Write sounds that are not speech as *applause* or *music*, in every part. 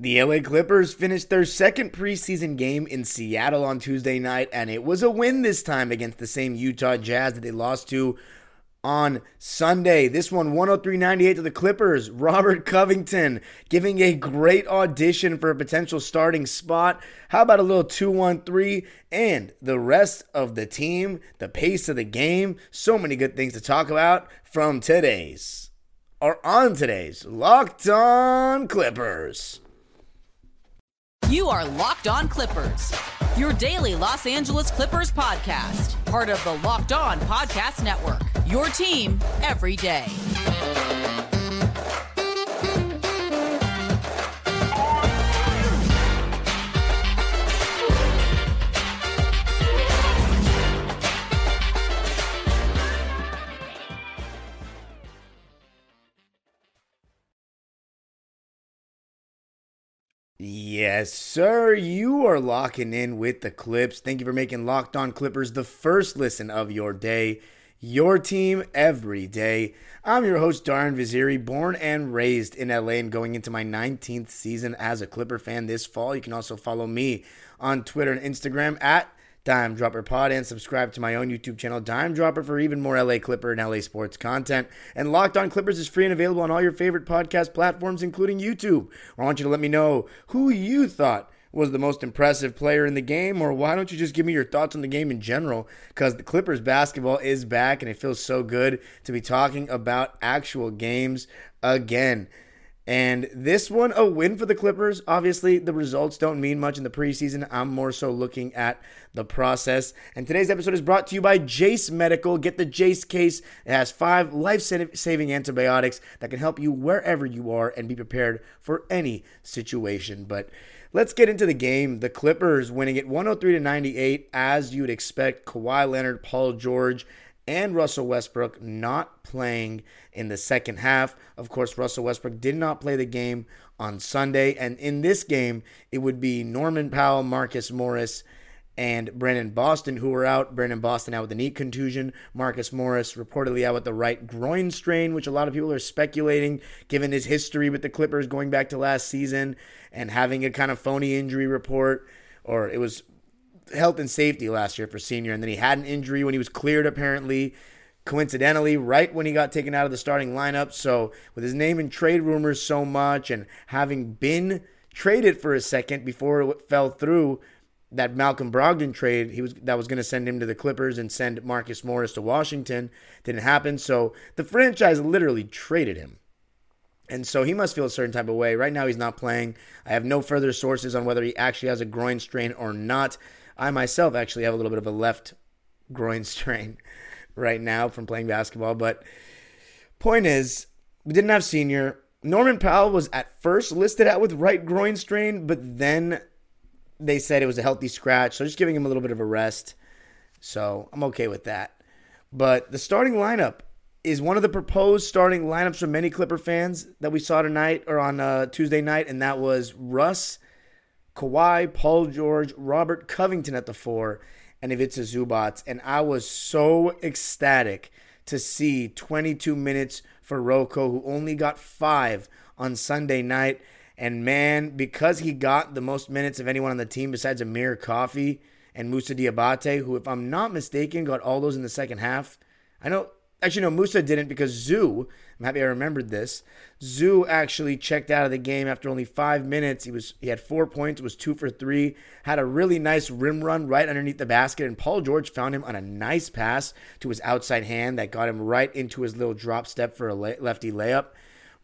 The LA Clippers finished their second preseason game in Seattle on Tuesday night, and it was a win this time against the same Utah Jazz that they lost to on Sunday. This one 103.98 to the Clippers. *laughs* Robert Covington giving a great audition for a potential starting spot. How about a little 2-1-3 and the rest of the team, the pace of the game, so many good things to talk about from today's or on today's Locked On Clippers. You are Locked On Clippers, your daily Los Angeles Clippers podcast, part of the Locked On Podcast Network. Your team every day. Yes, sir. You are locking in with the Clips. Thank you for making Locked On Clippers the first listen of your day. Your team every day. I'm your host, Darian Vaziri, born and raised in LA and going into my 19th season as a Clipper fan this fall. You can also follow me on Twitter and Instagram at Dime Dropper Pod and subscribe to my own YouTube channel, Dime Dropper, for even more LA Clipper and LA sports content. And Locked On Clippers is free and available on all your favorite podcast platforms, including YouTube. I want you to let me know who you thought was the most impressive player in the game, or why don't you just give me your thoughts on the game in general? Because the Clippers basketball is back, and it feels so good to be talking about actual games again. And this one, a win for the Clippers. Obviously, the results don't mean much in the preseason. I'm more so looking at the process. And today's episode is brought to you by Jase Medical. Get the Jase case. It has five life saving antibiotics that can help you wherever you are and be prepared for any situation. But let's get into the game. The Clippers winning it 103 to 98, as you'd expect. Kawhi Leonard, Paul George, and Russell Westbrook not playing in the second half. Of course, Russell Westbrook did not play the game on Sunday. And in this game, it would be Norman Powell, Marcus Morris, and Brandon Boston who were out. Brandon Boston out with a knee contusion. Marcus Morris reportedly out with the right groin strain, which a lot of people are speculating, given his history with the Clippers going back to last season and having a kind of phony injury report. Or it was health and safety last year for senior, and then he had an injury when he was cleared apparently. Coincidentally, right when he got taken out of the starting lineup. So, with his name in trade rumors so much and having been traded for a second before it fell through, that Malcolm Brogdon trade, he was that was going to send him to the Clippers and send Marcus Morris to Washington, didn't happen. So the franchise literally traded him. And so he must feel a certain type of way. Right now, he's not playing. I have no further sources on whether he actually has a groin strain or not. I myself actually have a little bit of a left groin *laughs* strain right now from playing basketball. But point is, we didn't have senior. Norman Powell was at first listed out with right groin strain, but then they said it was a healthy scratch. So just giving him a little bit of a rest. So I'm okay with that. But the starting lineup is one of the proposed starting lineups for many Clipper fans that we saw tonight or on uh, Tuesday night, and that was Russ Kawhi, Paul George, Robert Covington at the four, and Ivica Zubac. And I was so ecstatic to see 22 minutes for Rocco, who only got five on Sunday night. And man, because he got the most minutes of anyone on the team besides Amir Coffey and Moussa Diabate, who, if I'm not mistaken, got all those in the second half. I know Actually, no, Moussa didn't because Zoo, I'm happy I remembered this. Zoo actually checked out of the game after only five minutes. He was he had four points, was two for three, had a really nice rim run right underneath the basket, and Paul George found him on a nice pass to his outside hand that got him right into his little drop step for a lefty layup.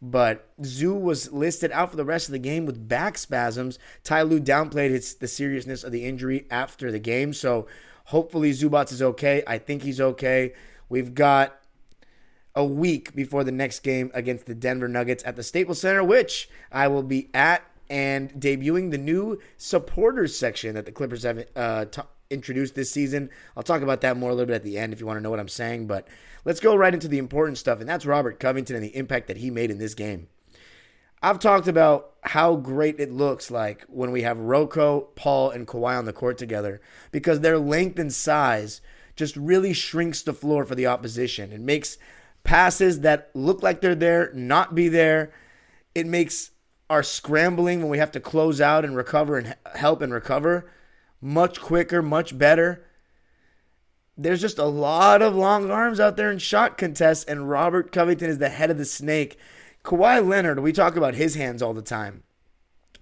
But Zoo was listed out for the rest of the game with back spasms. Ty Lue downplayed his, the seriousness of the injury after the game, so hopefully Zubac is okay. I think he's okay. We've got a week before the next game against the Denver Nuggets at the Staples Center, which I will be at and debuting the new supporters section that the Clippers have uh, t- introduced this season. I'll talk about that more a little bit at the end if you want to know what I'm saying. But let's go right into the important stuff, and that's Robert Covington and the impact that he made in this game. I've talked about how great it looks like when we have Rocco, Paul, and Kawhi on the court together because their length and size just really shrinks the floor for the opposition. It makes passes that look like they're there not be there. It makes are scrambling when we have to close out and recover and help and recover much quicker, much better. There's just a lot of long arms out there in shot contests, and Robert Covington is the head of the snake. Kawhi Leonard, we talk about his hands all the time.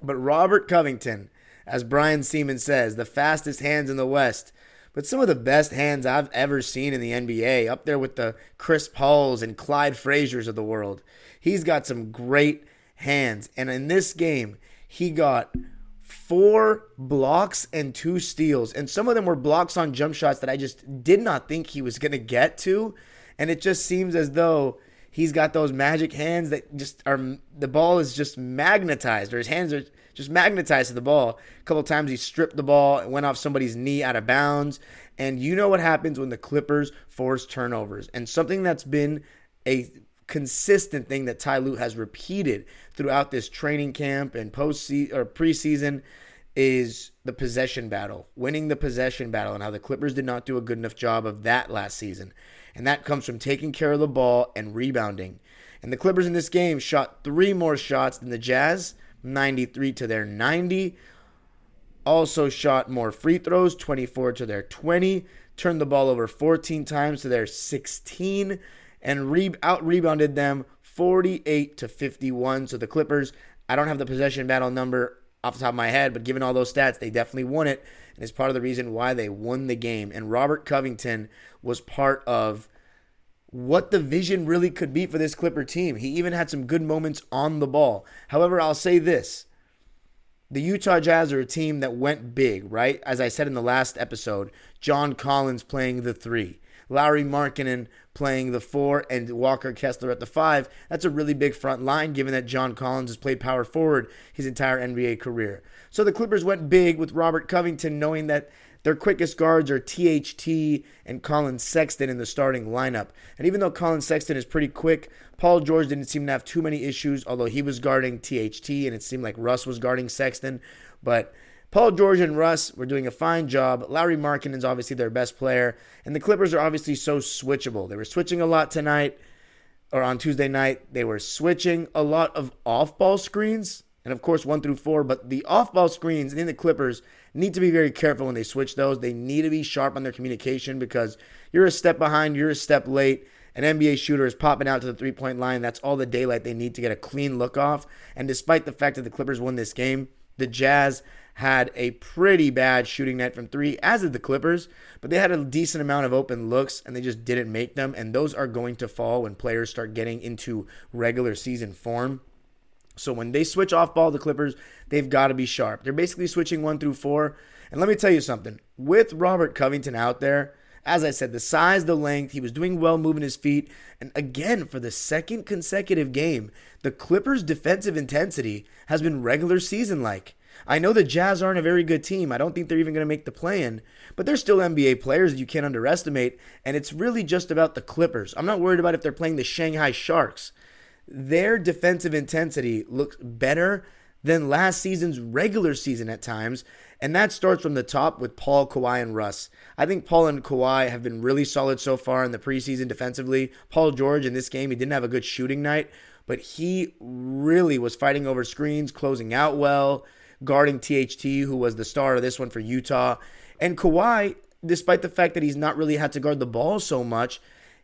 But Robert Covington, as Brian Sieman says, the fastest hands in the West, but some of the best hands I've ever seen in the NBA, up there with the Chris Pauls and Clyde Frazier's of the world. He's got some great hands. And in this game, he got four blocks and two steals. And some of them were blocks on jump shots that I just did not think he was going to get to. And it just seems as though he's got those magic hands that just are, the ball is just magnetized, or his hands are just magnetized to the ball. A couple times he stripped the ball and went off somebody's knee out of bounds. And you know what happens when the Clippers force turnovers. And something that's been a consistent thing that Ty Lue has repeated throughout this training camp and post or preseason is the possession battle, winning the possession battle, and how the Clippers did not do a good enough job of that last season. And that comes from taking care of the ball and rebounding. And the Clippers in this game shot three more shots than the Jazz, 93 to their 90. Also shot more free throws, 24 to their 20. Turned the ball over 14 times to their 16 and re- out rebounded them 48 to 51. So the Clippers, I don't have the possession battle number off the top of my head, but given all those stats, they definitely won it. And it's part of the reason why they won the game. And Robert Covington was part of what the vision really could be for this Clipper team. He even had some good moments on the ball. However, I'll say this. The Utah Jazz are a team that went big, right? As I said in the last episode, John Collins playing the three. Lauri Markkanen playing the four and Walker Kessler at the five. That's a really big front line given that John Collins has played power forward his entire NBA career. So the Clippers went big with Robert Covington, knowing that their quickest guards are THT and Collin Sexton in the starting lineup. And even though Collin Sexton is pretty quick, Paul George didn't seem to have too many issues, although he was guarding THT and it seemed like Russ was guarding Sexton. But Paul George and Russ were doing a fine job. Lauri Markin is obviously their best player. And the Clippers are obviously so switchable. They were switching a lot tonight or on Tuesday night. They were switching a lot of off ball screens. And of course, one through four. But the off ball screens in the Clippers need to be very careful when they switch those. They need to be sharp on their communication because you're a step behind, you're a step late. An NBA shooter is popping out to the three point line. That's all the daylight they need to get a clean look off. And despite the fact that the Clippers won this game, the Jazz had a pretty bad shooting night from three, as did the Clippers, but they had a decent amount of open looks and they just didn't make them. And those are going to fall when players start getting into regular season form. So when they switch off ball, the Clippers, they've got to be sharp. They're basically switching one through four. And let me tell you something with Robert Covington out there, as I said, the size, the length, he was doing well moving his feet. And again, for the second consecutive game, the Clippers' defensive intensity has been regular season like. I know the Jazz aren't a very good team. I don't think they're even going to make the play in, but they're still NBA players that you can't underestimate. And it's really just about the Clippers. I'm not worried about if they're playing the Shanghai Sharks. Their defensive intensity looks better than last season's regular season at times. And that starts from the top with Paul, Kawhi, and Russ. I think Paul and Kawhi have been really solid so far in the preseason defensively. Paul George in this game, he didn't have a good shooting night, but he really was fighting over screens, closing out well guarding THT, who was the star of this one for Utah. And Kawhi, despite the fact that he's not really had to guard the ball so much,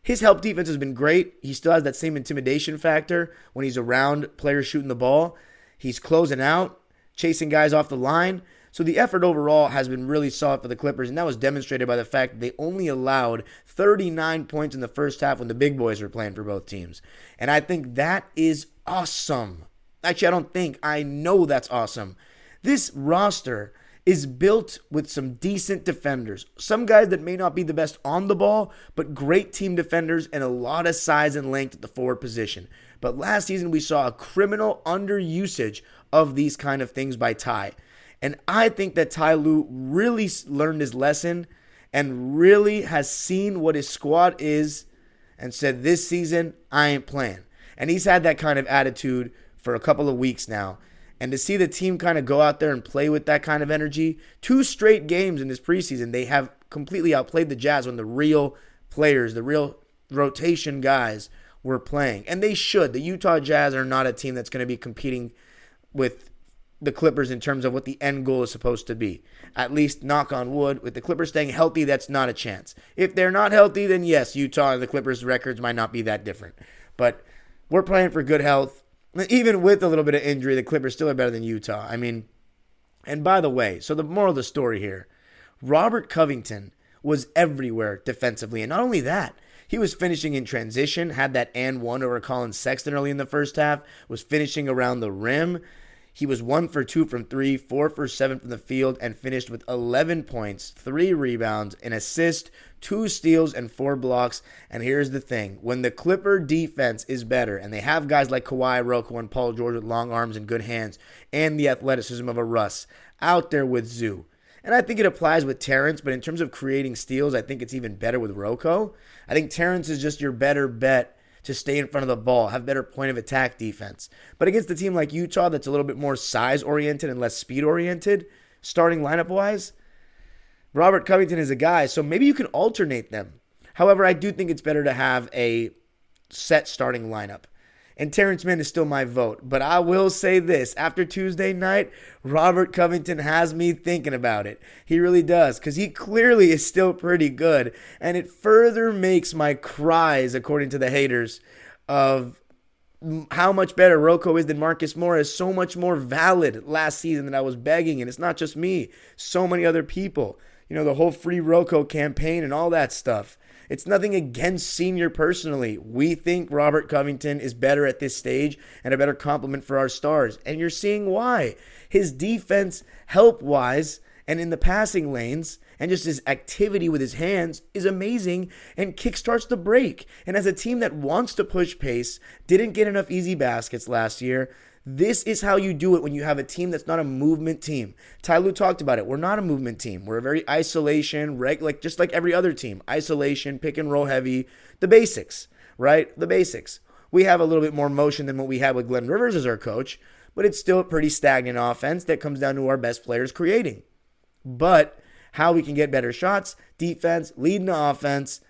his help defense has been great. He still has that same intimidation factor when he's around players shooting the ball. He's closing out, chasing guys off the line. So the effort overall has been really solid for the Clippers, and that was demonstrated by the fact that they only allowed 39 points in the first half when the big boys were playing for both teams. And I think that is awesome. Actually, I don't think, I know that's awesome. This roster is built with some decent defenders. Some guys that may not be the best on the ball, but great team defenders and a lot of size and length at the forward position. But last season we saw a criminal underusage of these kind of things by Ty. And I think that Ty Lue really learned his lesson and really has seen what his squad is and said, This season, I ain't playing. And he's had that kind of attitude for a couple of weeks now. And to see the team kind of go out there and play with that kind of energy, two straight games in this preseason, they have completely outplayed the Jazz when the real players, the real rotation guys were playing. And they should. The Utah Jazz are not a team that's going to be competing with the Clippers in terms of what the end goal is supposed to be. At least, knock on wood, with the Clippers staying healthy, that's not a chance. If they're not healthy, then yes, Utah and the Clippers' records might not be that different. But we're playing for good health. Even with a little bit of injury, the Clippers still are better than Utah. I mean, and by the way, so the moral of the story here Robert Covington was everywhere defensively. And not only that, he was finishing in transition, had that and one over Collin Sexton early in the first half, was finishing around the rim. He was one for two from three, four for seven from the field, and finished with 11 points, three rebounds, an assist, two steals, and four blocks. And here's the thing when the Clipper defense is better, and they have guys like Kawhi Rocco and Paul George with long arms and good hands, and the athleticism of a Russ out there with Zoo. And I think it applies with Terrence, but in terms of creating steals, I think it's even better with Rocco. I think Terrence is just your better bet to stay in front of the ball, have better point of attack defense. But against a team like Utah that's a little bit more size oriented and less speed oriented, starting lineup wise, Robert Covington is a guy, so maybe you can alternate them. However, I do think it's better to have a set starting lineup. And Terrence Mann is still my vote. But I will say this after Tuesday night, Robert Covington has me thinking about it. He really does, because he clearly is still pretty good. And it further makes my cries, according to the haters, of how much better Rocco is than Marcus Morris so much more valid last season that I was begging. And it's not just me, so many other people. You know, the whole free Rocco campaign and all that stuff. It's nothing against Senior personally. We think Robert Covington is better at this stage and a better complement for our stars. And you're seeing why. His defense, help wise, and in the passing lanes, and just his activity with his hands is amazing and kickstarts the break. And as a team that wants to push pace, didn't get enough easy baskets last year, this is how you do it when you have a team that's not a movement team. Ty Lue talked about it. We're not a movement team. We're a very isolation, reg, like just like every other team. Isolation, pick and roll heavy, the basics, right? The basics. We have a little bit more motion than what we had with Glenn Rivers as our coach, but it's still a pretty stagnant offense that comes down to our best players creating. But how we can get better shots, defense, leading the offense,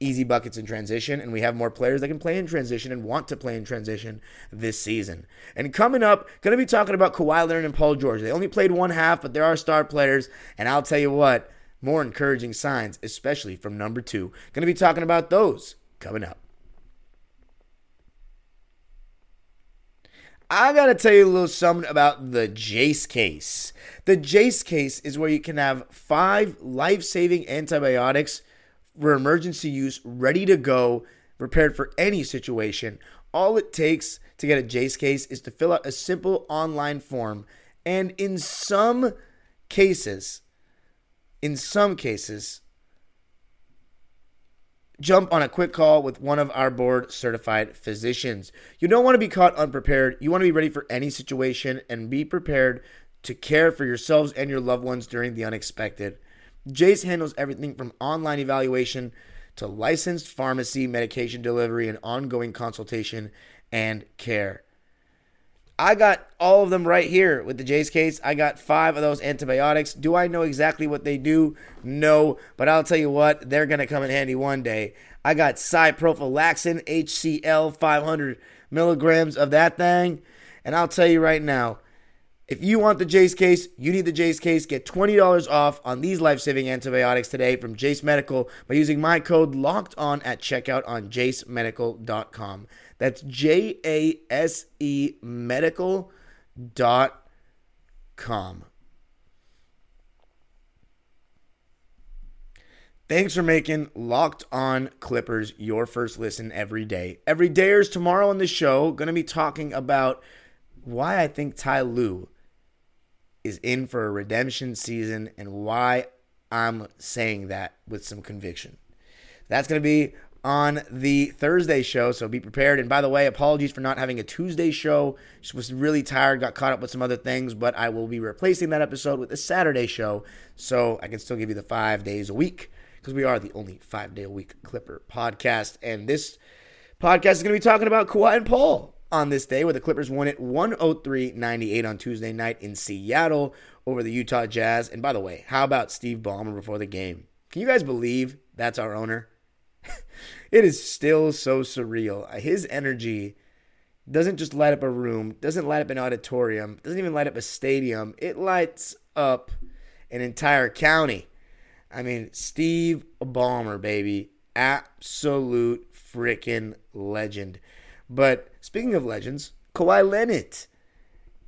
easy buckets in transition, and we have more players that can play in transition and want to play in transition this season. And coming up, going to be talking about Kawhi Leonard and Paul George. They only played one half, but there are star players, and I'll tell you what, more encouraging signs, especially from number two. Going to be talking about those coming up. I got to tell you a little something about the Jase case. The Jase case is where you can have five life saving antibiotics for emergency use, ready to go, prepared for any situation. All it takes to get a Jase case is to fill out a simple online form. And in some cases, in some cases, jump on a quick call with one of our board certified physicians. You don't want to be caught unprepared. You want to be ready for any situation and be prepared to care for yourselves and your loved ones during the unexpected. Jase handles everything from online evaluation to licensed pharmacy, medication delivery, and ongoing consultation and care. I got all of them right here with the Jase case. I got five of those antibiotics. Do I know exactly what they do? No, but I'll tell you what, they're going to come in handy one day. I got ciprofloxacin, HCl, 500 milligrams of that thing. And I'll tell you right now, if you want the Jase case, you need the Jase case. Get $20 off on these life saving antibiotics today from Jase Medical by using my code locked on at checkout on jasemedical.com. That's J A S E medical.com. Thanks for making Locked On Clippers your first listen every day. Every day is tomorrow on the show, going to be talking about why I think Ty Lue is in for a redemption season and why I'm saying that with some conviction. That's going to be on the Thursday show, so be prepared. And by the way, apologies for not having a Tuesday show. Just was really tired, got caught up with some other things, but I will be replacing that episode with a Saturday show, so I can still give you the five days a week because we are the only five day a week Clipper podcast. And this podcast is going to be talking about Kawhi and Paul on this day where the Clippers won it 103-98 on Tuesday night in Seattle over the Utah Jazz. And by the way, how about Steve Ballmer before the game? Can you guys believe that's our owner? *laughs* it is still so surreal. His energy doesn't just light up a room, doesn't light up an auditorium, doesn't even light up a stadium. It lights up an entire county. I mean, Steve Ballmer, baby. Absolute freaking legend. But speaking of legends, Kawhi Leonard.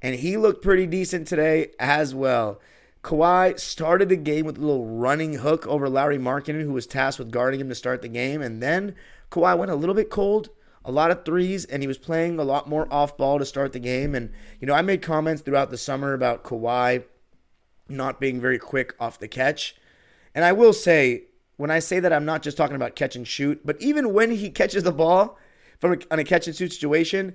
And he looked pretty decent today as well. Kawhi started the game with a little running hook over Lauri Markkanen, who was tasked with guarding him to start the game. And then Kawhi went a little bit cold, a lot of threes, and he was playing a lot more off ball to start the game. And, you know, I made comments throughout the summer about Kawhi not being very quick off the catch. And I will say, when I say that, I'm not just talking about catch and shoot, but even when he catches the ball from a, on a catch and shoot situation,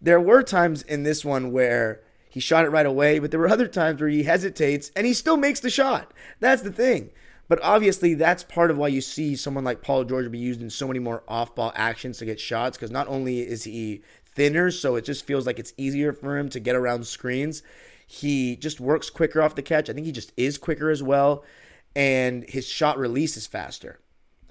there were times in this one where he shot it right away, but there were other times where he hesitates and he still makes the shot. That's the thing. But obviously, that's part of why you see someone like Paul George be used in so many more off ball actions to get shots because not only is he thinner, so it just feels like it's easier for him to get around screens. He just works quicker off the catch. I think he just is quicker as well. And his shot release is faster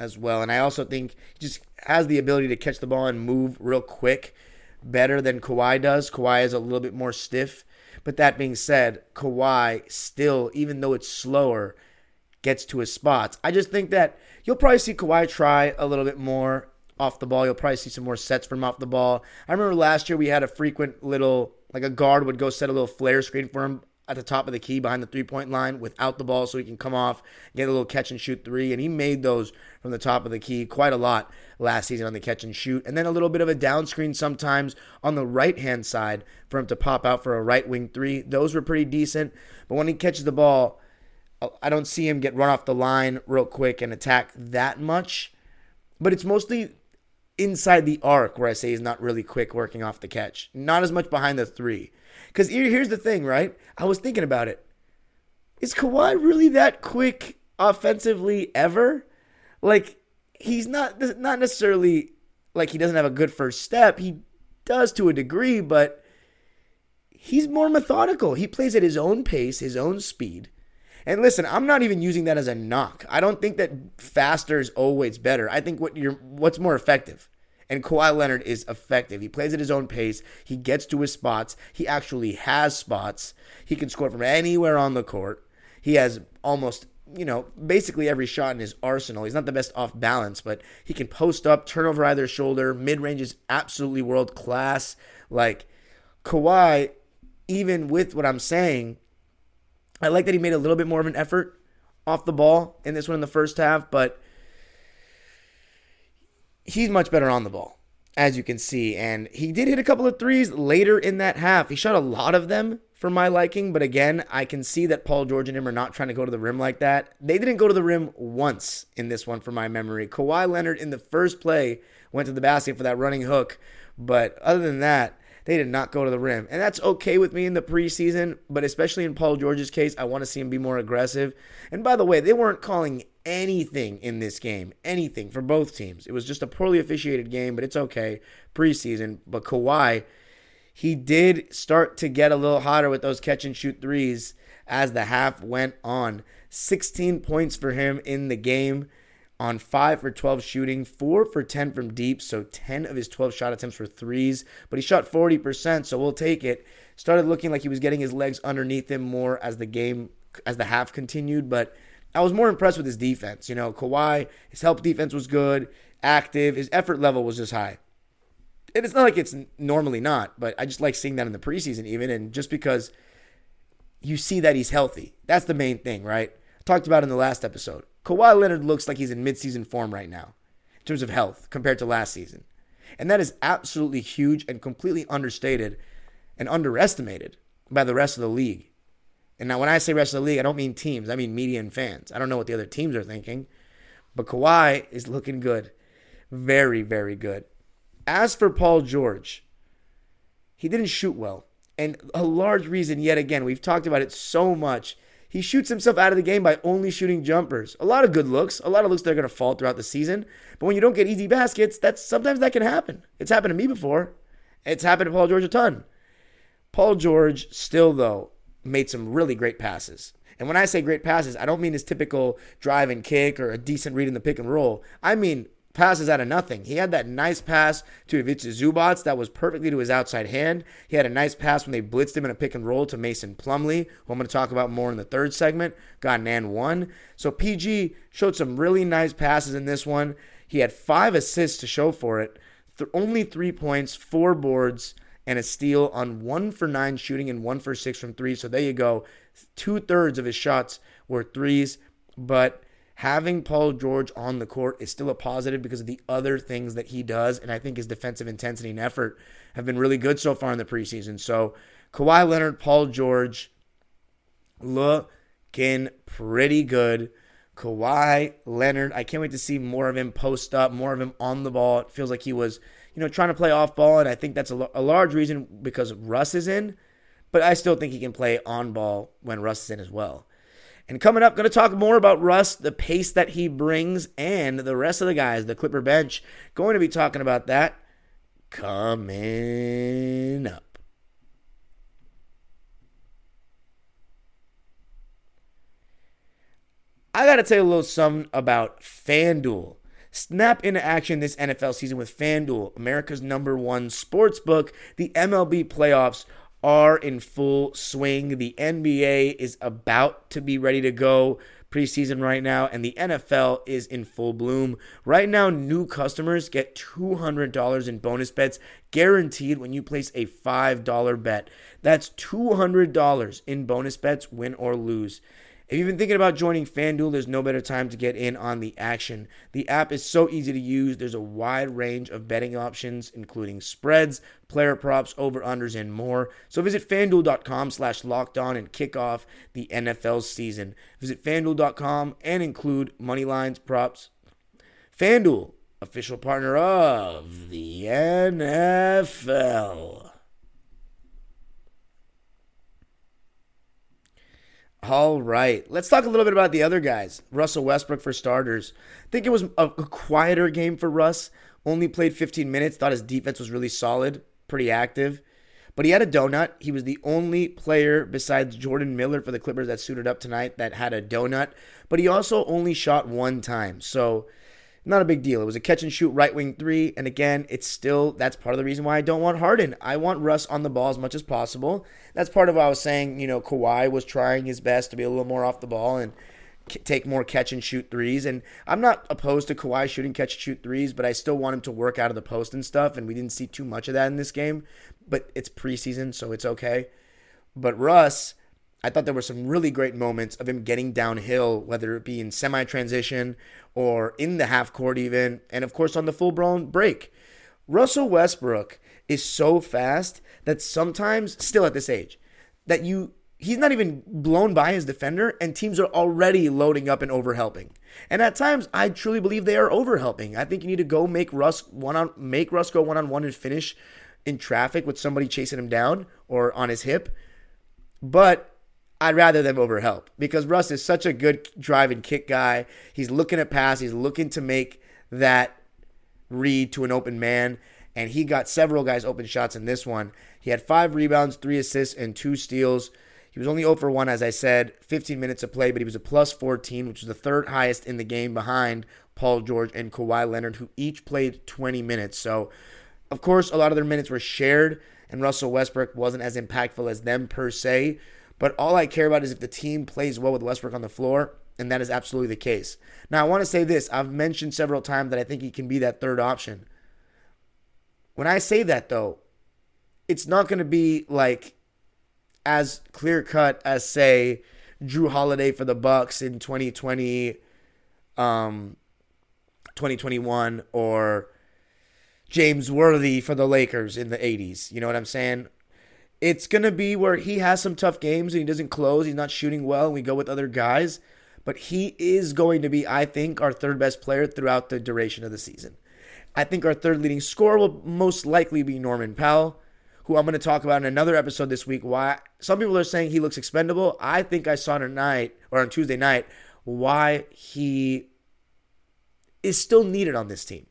as well. And I also think he just has the ability to catch the ball and move real quick better than Kawhi does. Kawhi is a little bit more stiff. But that being said, Kawhi still, even though it's slower, gets to his spots. I just think that you'll probably see Kawhi try a little bit more off the ball. You'll probably see some more sets from off the ball. I remember last year we had a frequent little like a guard would go set a little flare screen for him at the top of the key behind the three point line without the ball so he can come off, get a little catch and shoot three. And he made those from the top of the key quite a lot last season on the catch and shoot. And then a little bit of a down screen sometimes on the right hand side for him to pop out for a right wing three. Those were pretty decent. But when he catches the ball, I don't see him get run off the line real quick and attack that much. But it's mostly inside the arc where I say he's not really quick working off the catch. Not as much behind the three. Because here's the thing, right? I was thinking about it. Is Kawhi really that quick offensively ever? Like, he's not not necessarily like he doesn't have a good first step. He does to a degree, but he's more methodical. He plays at his own pace, his own speed. And listen, I'm not even using that as a knock. I don't think that faster is always better. I think what you're what's more effective. And Kawhi Leonard is effective. He plays at his own pace. He gets to his spots. He actually has spots. He can score from anywhere on the court. He has almost, you know, basically every shot in his arsenal. He's not the best off balance, but he can post up, turn over either shoulder. Mid range is absolutely world class. Like Kawhi, even with what I'm saying, I like that he made a little bit more of an effort off the ball in this one in the first half, but he's much better on the ball, as you can see. And he did hit a couple of threes later in that half. He shot a lot of them for my liking, but again, I can see that Paul George and him are not trying to go to the rim like that. They didn't go to the rim once in this one for my memory. Kawhi Leonard in the first play went to the basket for that running hook, but other than that, they did not go to the rim. And that's okay with me in the preseason, but especially in Paul George's case, I want to see him be more aggressive. And by the way, they weren't calling anything in this game, anything for both teams. It was just a poorly officiated game, but it's okay. Preseason. But Kawhi, he did start to get a little hotter with those catch and shoot threes as the half went on. 16 points for him in the game on 5 for 12 shooting, 4 for 10 from deep, so 10 of his 12 shot attempts were threes, but he shot 40%, so we'll take it. Started looking like he was getting his legs underneath him more as the game as the half continued, but I was more impressed with his defense. You know, Kawhi, his help defense was good, active, his effort level was just high. And it's not like it's normally not, but I just like seeing that in the preseason even and just because you see that he's healthy. That's the main thing, right? I talked about in the last episode. Kawhi Leonard looks like he's in midseason form right now in terms of health compared to last season. And that is absolutely huge and completely understated and underestimated by the rest of the league. And now, when I say rest of the league, I don't mean teams, I mean media and fans. I don't know what the other teams are thinking, but Kawhi is looking good. Very, very good. As for Paul George, he didn't shoot well. And a large reason, yet again, we've talked about it so much, he shoots himself out of the game by only shooting jumpers. A lot of good looks, a lot of looks that are going to fall throughout the season. But when you don't get easy baskets, that's sometimes that can happen. It's happened to me before. It's happened to Paul George a ton. Paul George still though made some really great passes. And when I say great passes, I don't mean his typical drive and kick or a decent read in the pick and roll. I mean passes out of nothing. He had that nice pass to Ivica Zubac that was perfectly to his outside hand. He had a nice pass when they blitzed him in a pick and roll to Mason Plumlee, who I'm going to talk about more in the third segment. Got an and one. So PG showed some really nice passes in this one. He had five assists to show for it. Th- only three points, four boards, and a steal on one for nine shooting and one for six from three. So there you go. Two thirds of his shots were threes, but having Paul George on the court is still a positive because of the other things that he does. And I think his defensive intensity and effort have been really good so far in the preseason. So Kawhi Leonard, Paul George looking pretty good. Kawhi Leonard, I can't wait to see more of him post up, more of him on the ball. It feels like he was, you know, trying to play off ball. And I think that's a, a large reason because Russ is in. But I still think he can play on ball when Russ is in as well. And coming up, going to talk more about Russ, the pace that he brings, and the rest of the guys, the Clipper bench. Going to be talking about that coming up. I got to tell you a little something about FanDuel. Snap into action this NFL season with FanDuel, America's number one sports book. The MLB playoffs are in full swing. The NBA is about to be ready to go preseason right now, and the NFL is in full bloom. Right now, new customers get $200 in bonus bets guaranteed when you place a $5 bet. That's $200 in bonus bets, win or lose. If you've been thinking about joining FanDuel, there's no better time to get in on the action. The app is so easy to use. There's a wide range of betting options, including spreads, player props, over-unders, and more. So visit FanDuel.com slash locked on and kick off the NFL season. Visit FanDuel.com and include money lines, props. FanDuel, official partner of the NFL. All right. Let's talk a little bit about the other guys. Russell Westbrook for starters. I think it was a, quieter game for Russ. Only played 15 minutes. Thought his defense was really solid, pretty active. But he had a donut. He was the only player besides Jordan Miller for the Clippers that suited up tonight that had a donut. But he also only shot one time. So not a big deal. It was a catch and shoot right wing three. And again, it's still, that's part of the reason why I don't want Harden. I want Russ on the ball as much as possible. That's part of why I was saying. You know, Kawhi was trying his best to be a little more off the ball and take more catch and shoot threes. And I'm not opposed to Kawhi shooting catch and shoot threes, but I still want him to work out of the post and stuff. And we didn't see too much of that in this game. But it's preseason, so it's okay. But Russ, I thought there were some really great moments of him getting downhill, whether it be in semi transition or in the half court, even, and of course on the full blown break. Russell Westbrook is so fast that sometimes, still at this age, that you he's not even blown by his defender and teams are already loading up and overhelping. And at times I truly believe they are overhelping. I think you need to go make Russ one on make Russ go one on one and finish in traffic with somebody chasing him down or on his hip. But I'd rather them over help because Russ is such a good drive and kick guy. He's looking at pass, he's looking to make that read to an open man, and he got several guys open shots in this one. He had five rebounds, three assists, and two steals. He was only 0 for 1, as I said, 15 minutes of play, but he was a plus 14, which was the third highest in the game behind Paul George and Kawhi Leonard, who each played 20 minutes. So, of course, a lot of their minutes were shared, and Russell Westbrook wasn't as impactful as them per se. But all I care about is if the team plays well with Westbrook on the floor, and that is absolutely the case. Now, I want to say this I've mentioned several times that I think he can be that third option. When I say that, though, it's not going to be like as clear cut as, say, Jrue Holiday for the Bucks in 2020, um, 2021, or James Worthy for the Lakers in the 80s. You know what I'm saying? It's going to be where he has some tough games and he doesn't close. He's not shooting well. And we go with other guys. But he is going to be, I think, our third best player throughout the duration of the season. I think our third leading scorer will most likely be Norman Powell, who I'm going to talk about in another episode this week. Why some people are saying he looks expendable. I think I saw tonight or on Tuesday night why he is still needed on this team.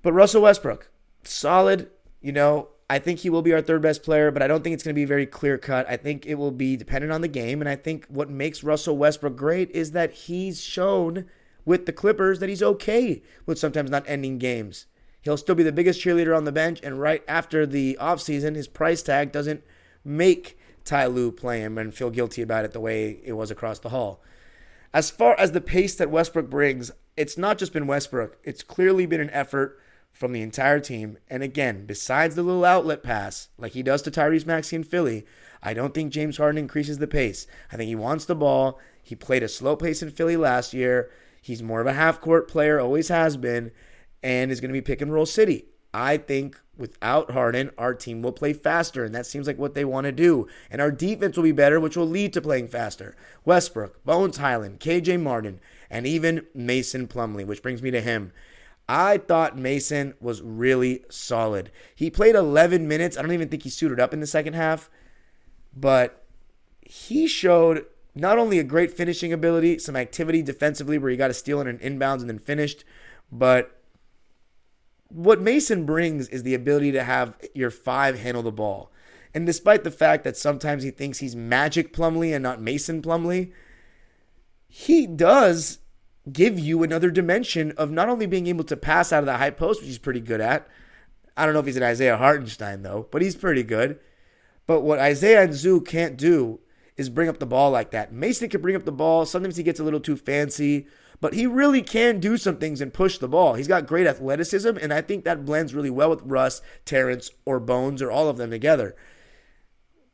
But Russell Westbrook, solid, you know, I think he will be our third best player, but I don't think it's going to be very clear cut. I think it will be dependent on the game. And I think what makes Russell Westbrook great is that he's shown with the Clippers that he's okay with sometimes not ending games. He'll still be the biggest cheerleader on the bench, and right after the offseason, his price tag doesn't make Ty Lue play him and feel guilty about it the way it was across the hall. As far as the pace that Westbrook brings, it's not just been Westbrook. It's clearly been an effort from the entire team. And again, besides the little outlet pass, like he does to Tyrese Maxey in Philly, I don't think James Harden increases the pace. I think he wants the ball. He played a slow pace in Philly last year. He's more of a half court player, always has been, and is going to be pick and roll city. I think without Harden, our team will play faster, and that seems like what they want to do. And our defense will be better, which will lead to playing faster. Westbrook, Bones Hyland, KJ Martin, and even Mason Plumlee, which brings me to him. I thought Mason was really solid. He played 11 minutes. I don't even think he suited up in the second half but he showed not only a great finishing ability, some activity defensively where he got a steal and an inbounds and then finished, but what Mason brings is the ability to have your five handle the ball. And despite the fact that sometimes he thinks he's Magic Plumlee and not Mason Plumlee, he does give you another dimension of not only being able to pass out of the high post, which he's pretty good at. I don't know if he's an Isaiah Hartenstein, though, but he's pretty good. But what Isaiah and Zoo can't do is bring up the ball like that. Mason can bring up the ball. Sometimes he gets a little too fancy, but he really can do some things and push the ball. He's got great athleticism, and I think that blends really well with Russ, Terrence, or Bones, or all of them together.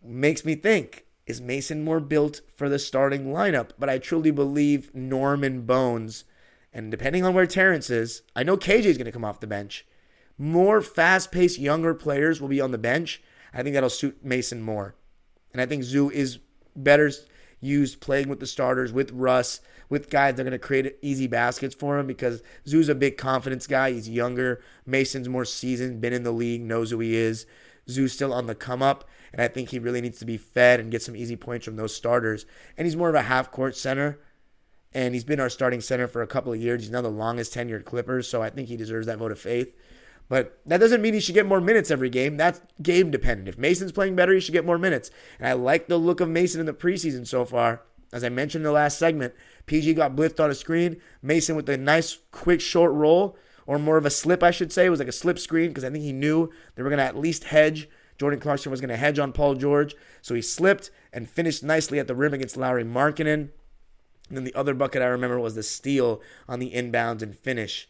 Makes me think is Mason more built for the starting lineup? But I truly believe Norman Bones, and depending on where Terrence is, I know KJ is going to come off the bench. More fast paced younger players will be on the bench I think that'll suit Mason more. And I think Zoo is better used playing with the starters, with Russ, with guys that are going to create easy baskets for him because Zoo's a big confidence guy. He's younger. Mason's more seasoned, been in the league, knows who he is. Zoo's still on the come up, and I think he really needs to be fed and get some easy points from those starters. And he's more of a half court center, and he's been our starting center for a couple of years. He's now the longest tenured Clippers, so I think he deserves that vote of faith. But that doesn't mean he should get more minutes every game. That's game dependent. If Mason's playing better, he should get more minutes. And I like the look of Mason in the preseason so far. As I mentioned in the last segment, PG got blitzed on a screen. Mason with a nice, quick, short roll, or more of a slip, I should say. It was like a slip screen because I think he knew they were going to at least hedge. Jordan Clarkson was going to hedge on Paul George. So he slipped and finished nicely at the rim against Lauri Markkanen. And then the other bucket I remember was the steal on the inbounds and finish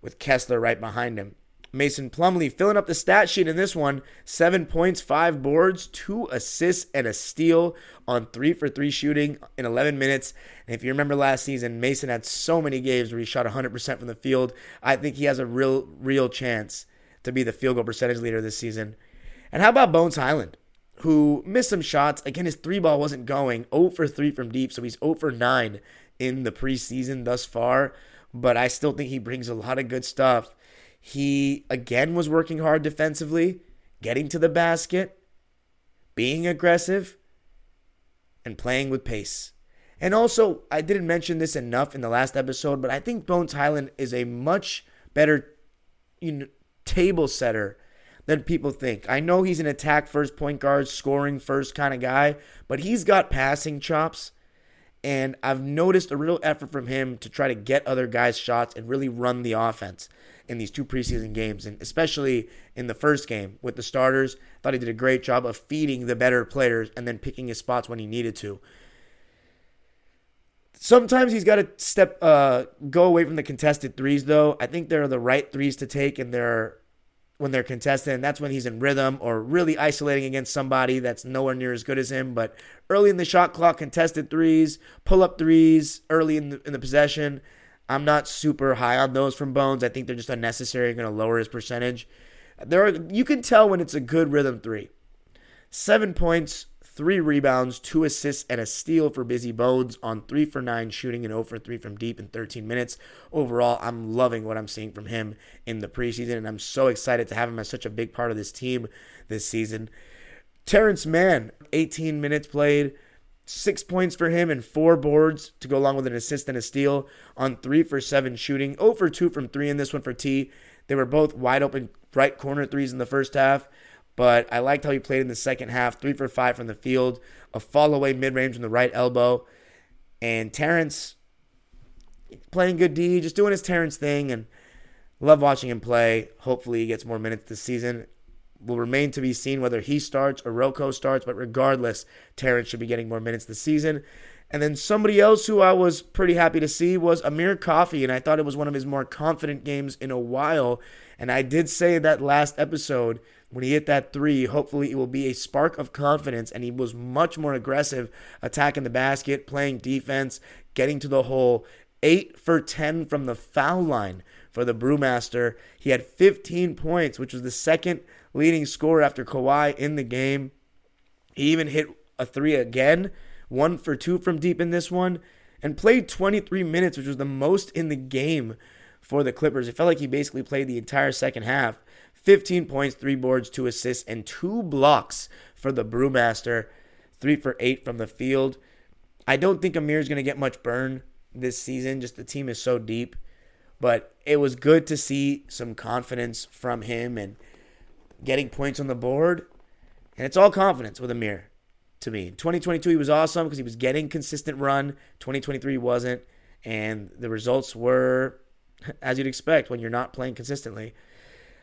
with Kessler right behind him. Mason Plumlee filling up the stat sheet in this one seven points, five boards, two assists, and a steal on three for three shooting in 11 minutes. And if you remember last season, Mason had so many games where he shot 100% from the field. I think he has a real, real chance to be the field goal percentage leader this season. And how about Bones Hyland, who missed some shots? Again, his three ball wasn't going 0 for 3 from deep, so he's 0 for 9 in the preseason thus far. But I still think he brings a lot of good stuff he again was working hard defensively, getting to the basket, being aggressive, and playing with pace. And also, I didn't mention this enough in the last episode, but I think Bones Hyland is a much better you know, table setter than people think. I know he's an attack first point guard, scoring first kind of guy, but he's got passing chops. And I've noticed a real effort from him to try to get other guys' shots and really run the offense in these two preseason games, and especially in the first game with the starters. Thought he did a great job of feeding the better players and then picking his spots when he needed to. Sometimes he's got to step, uh, go away from the contested threes. Though I think they're the right threes to take, and they're when they're contested, and that's when he's in rhythm or really isolating against somebody that's nowhere near as good as him. But early in the shot clock, contested threes, pull up threes early in the, in the possession, I'm not super high on those from Bones. I think they're just unnecessary, going to lower his percentage. There are you can tell when it's a good rhythm three. Seven points, three rebounds, two assists, and a steal for Busy Bones on three for nine shooting and 0 for three from deep in 13 minutes. Overall, I'm loving what I'm seeing from him in the preseason, and I'm so excited to have him as such a big part of this team this season. Terrence Mann, 18 minutes played, Six points for him and four boards to go along with an assist and a steal on three for seven shooting. 0 for two from three in this one for T. They were both wide open right corner threes in the first half, but I liked how he played in the second half. Three for five from the field, a fall away mid range from the right elbow. And Terrence, playing good D, just doing his Terrence thing, and love watching him play. Hopefully, he gets more minutes this season. Will remain to be seen whether he starts or Rocco starts, but regardless, Terrence should be getting more minutes this season. And then somebody else who I was pretty happy to see was Amir Coffey, and I thought it was one of his more confident games in a while. And I did say that last episode when he hit that three, hopefully it will be a spark of confidence. And he was much more aggressive, attacking the basket, playing defense, getting to the hole. Eight for 10 from the foul line for the Brewmaster. He had 15 points, which was the second leading scorer after Kawhi in the game. He even hit a three again, one for two from deep in this one, and played 23 minutes, which was the most in the game for the Clippers. It felt like he basically played the entire second half. 15 points, three boards, two assists, and two blocks for the Brewmaster. Three for eight from the field. I don't think Amir is going to get much burn this season. Just the team is so deep. But it was good to see some confidence from him and getting points on the board. And it's all confidence with Amir to me. 2022, he was awesome because he was getting consistent run. 2023 wasn't. And the results were as you'd expect when you're not playing consistently.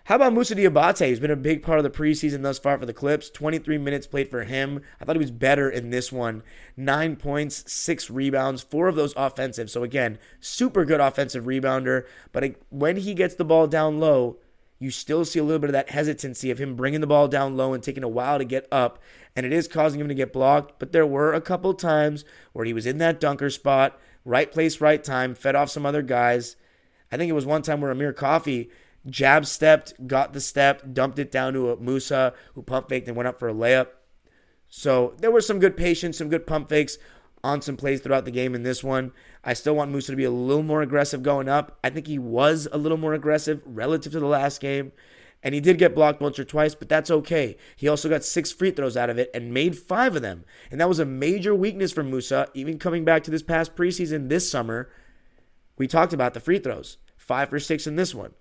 How about Moussa Diabate? He's been a big part of the preseason thus far for the Clips. 23 minutes played for him. I thought he was better in this one. Nine points, six rebounds, four of those offensive. So, again, super good offensive rebounder. But when he gets the ball down low, you still see a little bit of that hesitancy of him bringing the ball down low and taking a while to get up. And it is causing him to get blocked. But there were a couple times where he was in that dunker spot, right place, right time, fed off some other guys. I think it was one time where Amir Coffey jab stepped, got the step, dumped it down to a Moussa who pump faked and went up for a layup. So there was some good patience, some good pump fakes on some plays throughout the game in this one. I still want Moussa to be a little more aggressive going up. I think he was a little more aggressive relative to the last game. And he did get blocked once or twice, but that's okay. He also got six free throws out of it and made five of them. And that was a major weakness for Moussa, even coming back to this past preseason this summer. We talked about the free throws. Five for six in this one.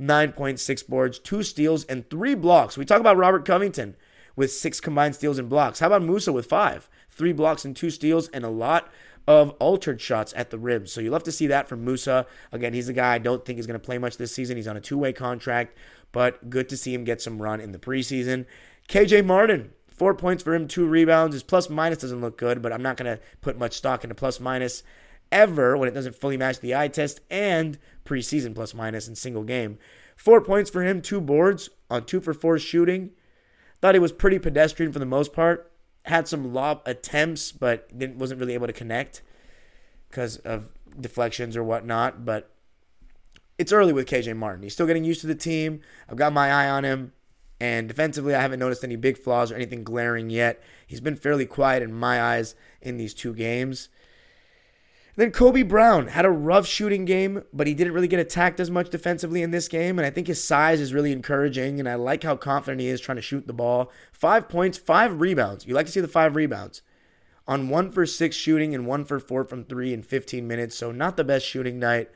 9.6 boards, two steals, and three blocks. We talk about Robert Covington with six combined steals and blocks. How about Moussa with five? Three blocks and two steals, and a lot of altered shots at the rim. So you love to see that from Moussa. Again, he's a guy I don't think is going to play much this season. He's on a two way contract, but good to see him get some run in the preseason. KJ Martin, four points for him, two rebounds. His plus minus doesn't look good, but I'm not going to put much stock into plus minus ever when it doesn't fully match the eye test and preseason plus minus in single game. Four points for him, two boards on two for four shooting. Thought he was pretty pedestrian for the most part. Had some lob attempts, but didn't, wasn't really able to connect because of deflections or whatnot. But it's early with KJ Martin. He's still getting used to the team. I've got my eye on him. And defensively, I haven't noticed any big flaws or anything glaring yet. He's been fairly quiet in my eyes in these two games. Then Kobe Brown had a rough shooting game, but he didn't really get attacked as much defensively in this game. And I think his size is really encouraging. And I like how confident he is trying to shoot the ball. Five points, five rebounds. You like to see the five rebounds on one for six shooting and one for four from three in 15 minutes. So not the best shooting night.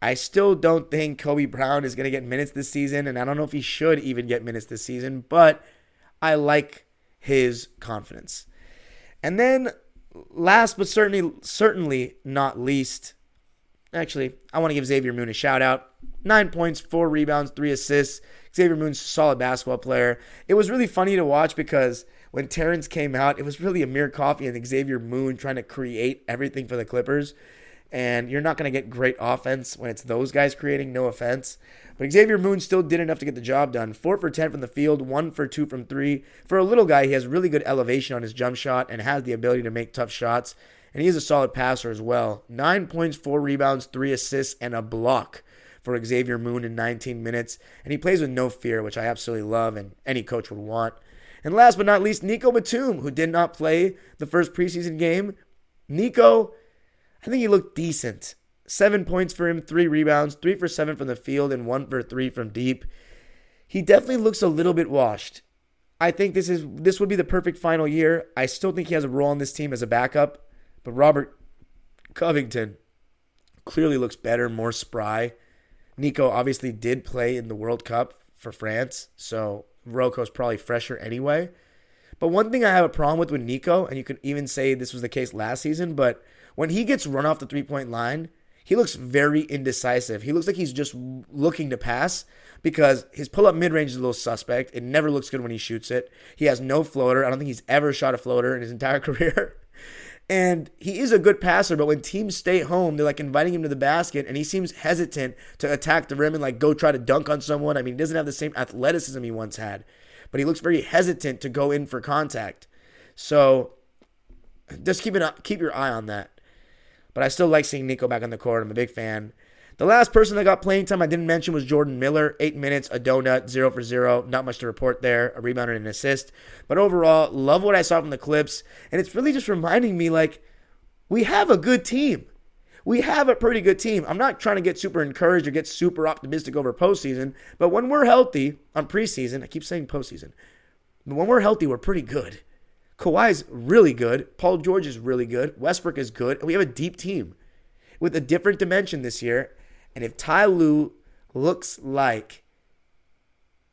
I still don't think Kobe Brown is going to get minutes this season. And I don't know if he should even get minutes this season, but I like his confidence. And then last but certainly certainly not least, actually, I want to give Xavier Moon a shout out. Nine points, four rebounds, three assists. Xavier Moon's a solid basketball player. It was really funny to watch because when Terrence came out, it was really Amir Coffey and Xavier Moon trying to create everything for the Clippers. And you're not going to get great offense when it's those guys creating, no offense. But Xavier Moon still did enough to get the job done. Four for 10 from the field, one for two from three. For a little guy, he has really good elevation on his jump shot and has the ability to make tough shots. And he is a solid passer as well. Nine points, four rebounds, three assists, and a block for Xavier Moon in 19 minutes. And he plays with no fear, which I absolutely love and any coach would want. And last but not least, Nico Batum, who did not play the first preseason game. Nico, I think he looked decent. Seven points for him, three rebounds, three for seven from the field, and one for three from deep. He definitely looks a little bit washed. I think this is this would be the perfect final year. I still think he has a role on this team as a backup, but Robert Covington clearly looks better, more spry. Nico obviously did play in the World Cup for France, so Rocco's probably fresher anyway. But one thing I have a problem with with Nico, and you could even say this was the case last season, but when he gets run off the three point line, he looks very indecisive. He looks like he's just looking to pass because his pull up mid range is a little suspect. It never looks good when he shoots it. He has no floater. I don't think he's ever shot a floater in his *laughs* entire career. And he is a good passer, but when teams stay home, they're like inviting him to the basket, and he seems hesitant to attack the rim and like go try to dunk on someone. I mean, he doesn't have the same athleticism he once had, but he looks very hesitant to go in for contact. So just keep it keep your eye on that. But I still like seeing Nico back on the court. I'm a big fan. The last person that got playing time I didn't mention was Jordan Miller. Eight minutes, a donut, zero for zero. Not much to report there. A rebound and an assist. But overall, love what I saw from the clips. And it's really just reminding me like, we have a good team. We have a pretty good team. I'm not trying to get super encouraged or get super optimistic over postseason, but when we're healthy on preseason, I keep saying postseason, when we're healthy, we're pretty good. Kawhi's really good. Paul George is really good. Westbrook is good. And we have a deep team with a different dimension this year. And if Ty Lue looks like,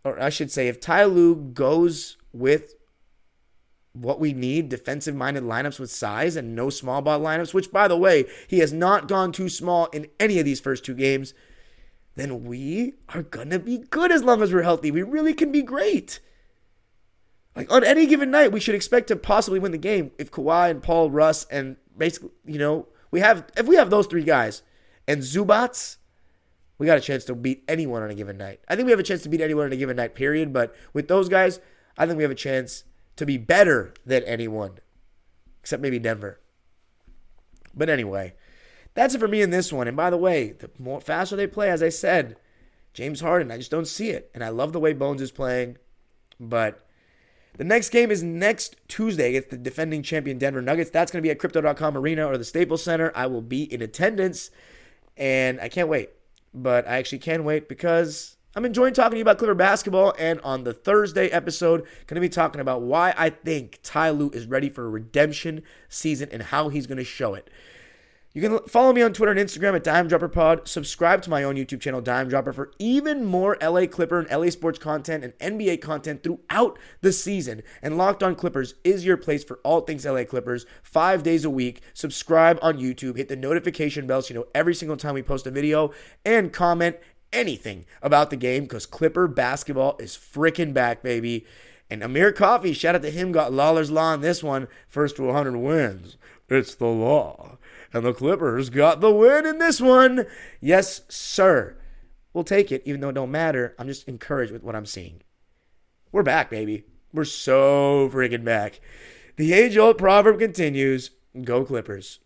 or I should say, if Ty Lue goes with what we need defensive minded lineups with size and no small ball lineups, which, by the way, he has not gone too small in any of these first two games, then we are going to be good as long as we're healthy. We really can be great. Like on any given night, we should expect to possibly win the game if Kawhi and Paul, Russ, and basically, you know, we have, if we have those three guys and Zubac, we got a chance to beat anyone on a given night. I think we have a chance to beat anyone on a given night, period. But with those guys, I think we have a chance to be better than anyone, except maybe Denver. But anyway, that's it for me in this one. And by the way, the more faster they play, as I said, James Harden, I just don't see it. And I love the way Bones is playing. But the next game is next Tuesday against the defending champion Denver Nuggets. That's going to be at Crypto.com Arena or the Staples Center. I will be in attendance, and I can't wait but I actually can wait because I'm enjoying talking to you about Clipper basketball. And on the Thursday episode, going to be talking about why I think Ty Lue is ready for a redemption season and how he's going to show it. You can follow me on Twitter and Instagram at Dime Dropper Pod. Subscribe to my own YouTube channel, Dime Dropper, for even more LA Clipper and LA sports content and NBA content throughout the season. And Locked On Clippers is your place for all things LA Clippers, five days a week. Subscribe on YouTube, hit the notification bell so you know every single time we post a video, and comment anything about the game because Clipper basketball is freaking back, baby. And Amir Coffey, shout out to him, got Lawler's Law on this one. First to 100 wins. It's the law. And the Clippers got the win in this one. Yes, sir. We'll take it, even though it don't matter. I'm just encouraged with what I'm seeing. We're back, baby. We're so freaking back. The age old proverb continues go Clippers.